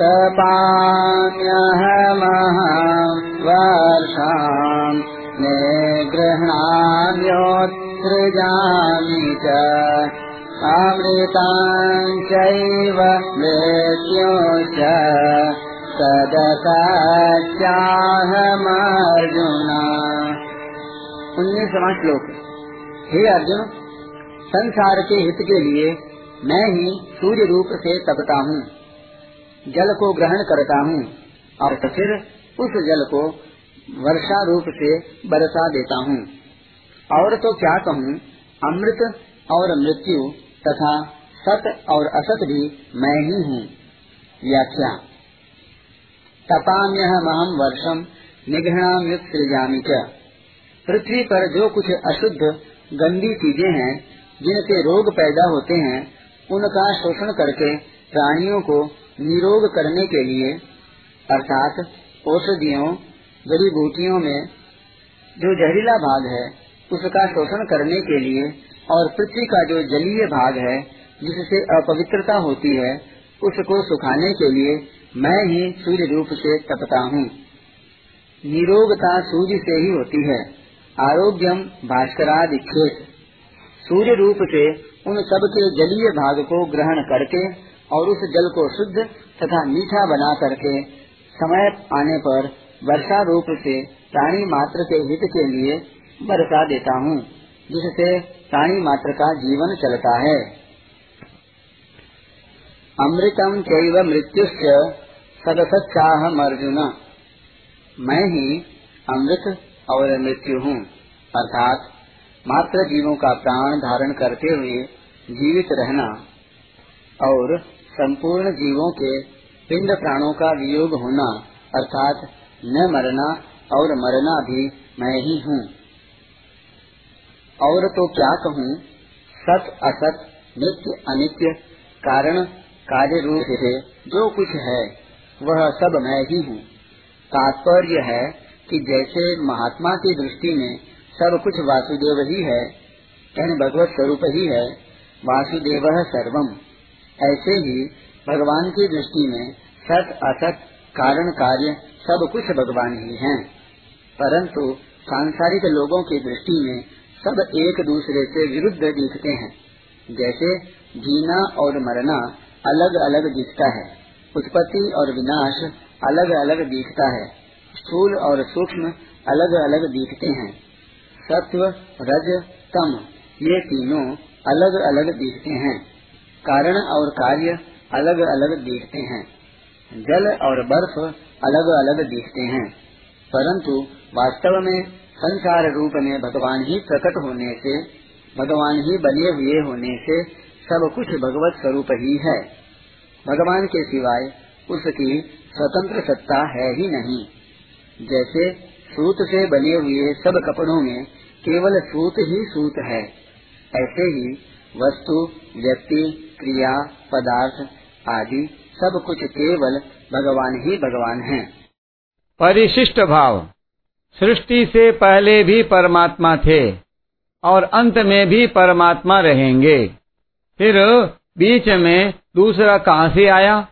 तपाम्यहमहं वर्षाम् निगृह्णाम्योत्सृजामि च। अमृतां चैव मृत्युश्च सदसाचाहमर्जुन उन्नीसवां श्लोक। हे अर्जुन, संसार के हित के लिए मैं ही सूर्य रूप से तपता हूँ। जल को ग्रहण करता हूँ। और फिर उस जल को वर्षा रूप से बरसा देता हूँ। और तो क्या कहूँ, अमृत और मृत्यु तथा सत और असत भी मैं ही हूँ। व्याख्या। तपाम्य महम वर्षम निगहणाम सृजामी पृथ्वी पर जो कुछ अशुद्ध, गंदी चीज़ें हैं, जिनसे रोग पैदा होते हैं, उनका शोषण करके प्राणियों को निरोग करने के लिए, अर्थात औषधियों जड़ी बूटियों में जो जहरीला भाग है, उसका शोषण करने के लिए और पृथ्वी का जो जलीय भाग है, जिससे अपवित्रता होती है, उसको सुखाने के लिए मैं ही सूर्य रूप से तपता हूँ। निरोगता सूर्य से ही होती है। आरोग्यम भास्करादिक्षेत सूर्य रूप से उन सब के जलीय भाग को ग्रहण करके और उस जल को शुद्ध तथा मीठा बना करके समय आने पर वर्षा रूप से प्राणी मात्र के हित के लिए बरसा देता हूँ, जिससे प्राणी मात्र का जीवन चलता है। अमृतम चैव मृत्युश्च सदसच्चाहम अर्जुन मैं ही अमृत और मृत्यु हूँ, अर्थात मात्र जीवों का प्राण धारण करते हुए जीवित रहना और संपूर्ण जीवों के पिंड प्राणों का वियोग होना, अर्थात न मरना और मरना भी मैं ही हूँ। और तो क्या कहूँ, सत असत, नित्य अनित्य, कारण, कार्य रूप से जो कुछ है, वह सब मैं ही हूँ। तात्पर्य है कि जैसे महात्मा की दृष्टि में सब कुछ वासुदेव ही है भगवत स्वरूप ही है, वासुदेव सर्वम। ऐसे ही भगवान की दृष्टि में सत, असत, कारण, कार्य सब कुछ भगवान ही हैं। परंतु सांसारिक लोगों की दृष्टि में सब एक दूसरे से विरुद्ध दिखते हैं। जैसे जीना और मरना अलग अलग दिखता है। उत्पत्ति और विनाश अलग अलग दिखता है। स्थूल और सूक्ष्म अलग अलग दिखते हैं। सत्व, रज, तम, ये तीनों अलग अलग दिखते हैं। कारण और कार्य अलग अलग दिखते हैं। जल और बर्फ़ अलग अलग दिखते हैं। परंतु वास्तव में संसार रूप में भगवान ही प्रकट होने से, भगवान ही बने हुए होने से सब कुछ भगवत स्वरूप ही है। भगवान के सिवाय उसकी स्वतंत्र सत्ता है ही नहीं। जैसे सूत से बने हुए सब कपड़ों में केवल सूत ही सूत है, ऐसे ही वस्तु, व्यक्ति, क्रिया, पदार्थ आदि सब कुछ केवल भगवान ही भगवान है। परिशिष्ट भाव। सृष्टि से पहले भी परमात्मा थे और अंत में भी परमात्मा रहेंगे। फिर बीच में दूसरा कहाँ से आया?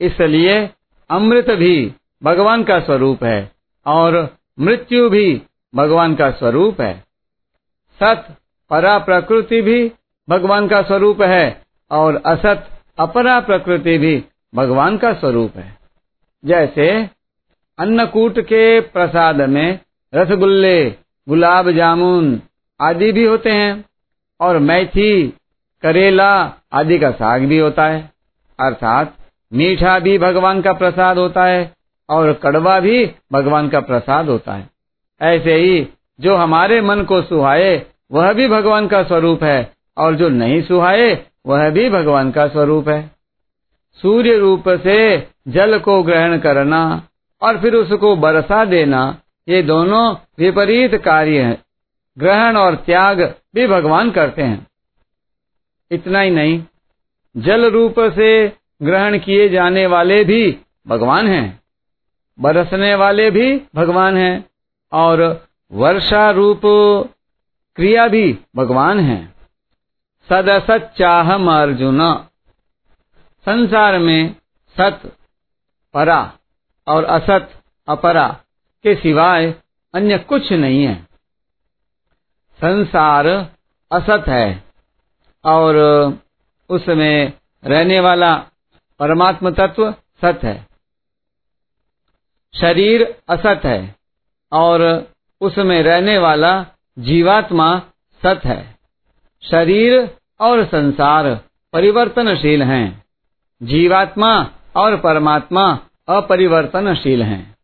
इसलिए अमृत भी भगवान का स्वरूप है और मृत्यु भी भगवान का स्वरूप है। सत परा प्रकृति भी भगवान का स्वरूप है और असत अपरा प्रकृति भी भगवान का स्वरूप है। जैसे अन्नकूट के प्रसाद में रसगुल्ले, गुलाब जामुन आदि भी होते हैं और मैथी, करेला आदि का साग भी होता है। अर्थात मीठा भी भगवान का प्रसाद होता है और कड़वा भी भगवान का प्रसाद होता है। ऐसे ही जो हमारे मन को सुहाए, वह भी भगवान का स्वरूप है और जो नहीं सुहाए, वह भी भगवान का स्वरूप है। सूर्य रूप से जल को ग्रहण करना और फिर उसको बरसा देना, ये दोनों विपरीत कार्य हैं। ग्रहण और त्याग भी भगवान करते हैं। इतना ही नहीं, जल रूप से ग्रहण किए जाने वाले भी भगवान हैं। बरसने वाले भी भगवान हैं और वर्षा रूप क्रिया भी भगवान है। सदसत चाहम अर्जुन संसार में सत, परा और असत, अपरा के सिवाय अन्य कुछ नहीं है। संसार असत है और उसमें रहने वाला परमात्म तत्व सत है। शरीर असत है और उसमें रहने वाला जीवात्मा सत है। शरीर और संसार परिवर्तनशील हैं। जीवात्मा और परमात्मा अपरिवर्तनशील हैं।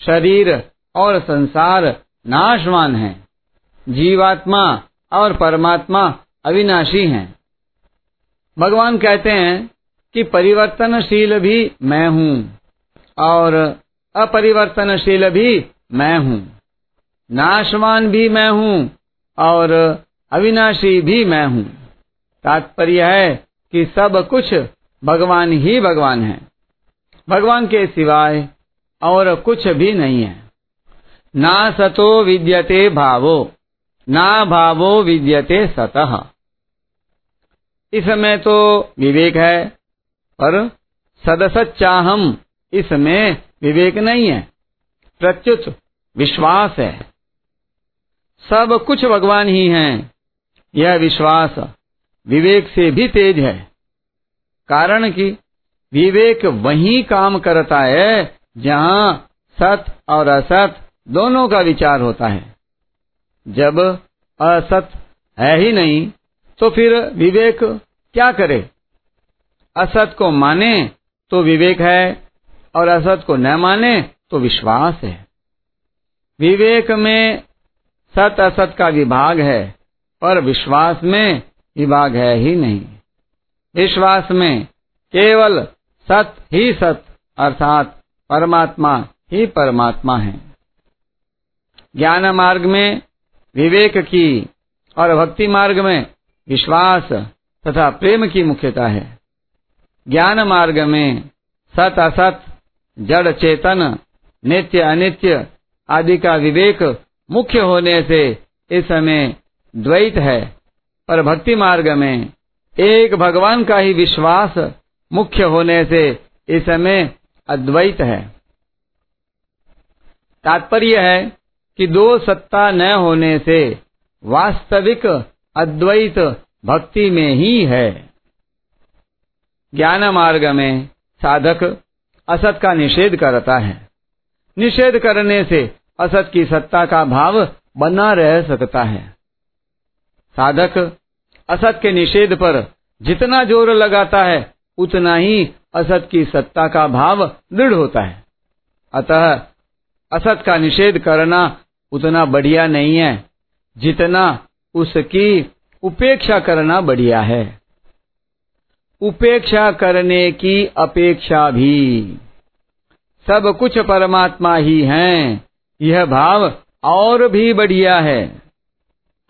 शरीर और संसार नाशवान हैं। जीवात्मा और परमात्मा अविनाशी हैं। भगवान कहते हैं कि परिवर्तनशील भी मैं हूँ और अपरिवर्तनशील भी मैं हूँ। नाशवान भी मैं हूँ और अविनाशी भी मैं हूँ। तात्पर्य है कि सब कुछ भगवान ही भगवान है। भगवान के सिवाय और कुछ भी नहीं है। ना सतो विद्यते भावो, ना भावो विद्यते सतः। इसमें तो विवेक है, पर सदसच्चाहम इसमें विवेक नहीं है। प्रत्युत विश्वास है। सब कुछ भगवान ही हैं। यह विश्वास विवेक से भी तेज है। कारण कि विवेक वही काम करता है जहाँ सत और असत दोनों का विचार होता है। जब असत है ही नहीं तो फिर विवेक क्या करे? असत को माने तो विवेक है और असत को न माने तो विश्वास है। विवेक में सत असत का विभाग है। पर विश्वास में विभाग है ही नहीं। विश्वास में केवल सत ही सत, अर्थात परमात्मा ही परमात्मा है। ज्ञान मार्ग में विवेक की और भक्ति मार्ग में विश्वास तथा प्रेम की मुख्यता है। ज्ञान मार्ग में सत असत, जड़ चेतन, नित्य अनित्य आदि का विवेक मुख्य होने से इस समय द्वैत है पर भक्ति मार्ग में एक भगवान का ही विश्वास मुख्य होने से इस समय अद्वैत है। तात्पर्य है कि दो सत्ता न होने से वास्तविक अद्वैत भक्ति में ही है। ज्ञान मार्ग में साधक असत का निषेध करता है। निषेध करने से असत की सत्ता का भाव बना रह सकता है। साधक असत के निषेध पर जितना ज़ोर लगाता है, उतना ही असत की सत्ता का भाव दृढ़ होता है। अतः असत का निषेध करना उतना बढ़िया नहीं है, जितना उसकी उपेक्षा करना बढ़िया है। उपेक्षा करने की अपेक्षा भी। सब कुछ परमात्मा ही है, यह भाव और भी बढ़िया है।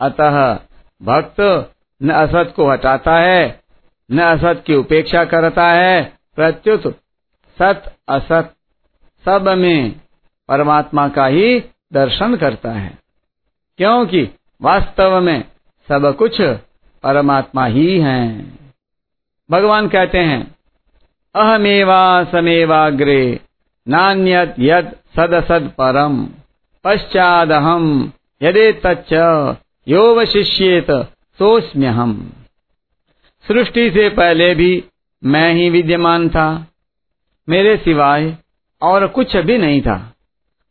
अतः भक्त न असत को हटाता है, न असत की उपेक्षा करता है। प्रत्युत, सत असत, सब में परमात्मा का ही दर्शन करता है। क्योंकि वास्तव में सब कुछ परमात्मा ही है। भगवान कहते हैं, अहमेवा समेवाग्रे, नान्यत यद सद सद परम पश्चादहम यदे तच्च योवशिष्येत सोस्म्यहम। सृष्टि से पहले भी मैं ही विद्यमान था। मेरे सिवाय और कुछ भी नहीं था।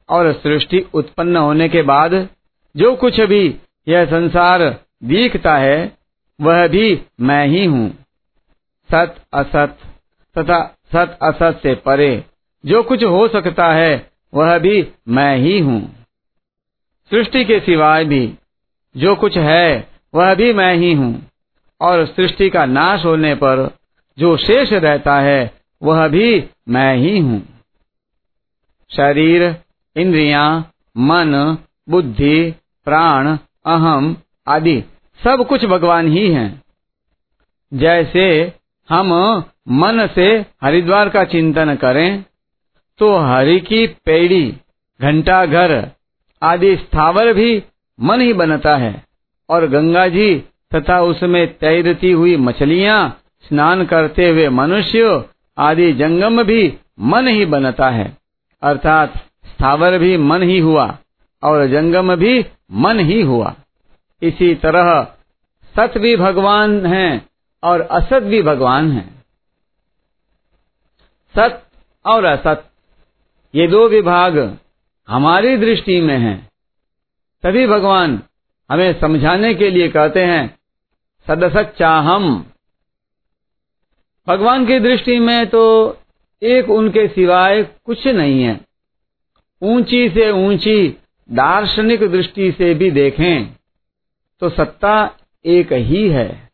और सृष्टि उत्पन्न होने के बाद जो कुछ भी यह संसार दिखता है, वह भी मैं ही हूँ। सत असत तथा सत असत से परे जो कुछ हो सकता है, वह भी मैं ही हूँ। सृष्टि के सिवाय भी जो कुछ है वह भी मैं ही हूँ। और सृष्टि का नाश होने पर जो शेष रहता है वह भी मैं ही हूँ। शरीर इंद्रियाँ, मन बुद्धि प्राण अहम आदि सब कुछ भगवान ही हैं। जैसे हम मन से हरिद्वार का चिंतन करें तो हरि की पेड़ी घंटा घर आदि स्थावर भी मन ही बनता है। और गंगा जी तथा उसमें तैरती हुई मछलियाँ स्नान करते हुए मनुष्य आदि जंगम भी मन ही बनता है। अर्थात स्थावर भी मन ही हुआ और जंगम भी मन ही हुआ। इसी तरह सत भी भगवान है और असत भी भगवान है। सत और असत, ये दो विभाग हमारी दृष्टि में हैं। तभी भगवान हमें समझाने के लिए कहते हैं सदसत चाहम भगवान की दृष्टि में तो एक उनके सिवाय कुछ नहीं है। ऊँची से ऊँची दार्शनिक दृष्टि से भी देखें तो सत्ता एक ही है।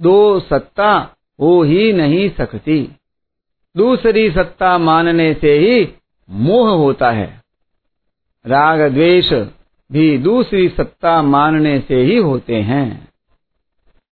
दो सत्ता हो ही नहीं सकती। दूसरी सत्ता मानने से ही मोह होता है। राग द्वेष भी दूसरी सत्ता मानने से ही होते हैं।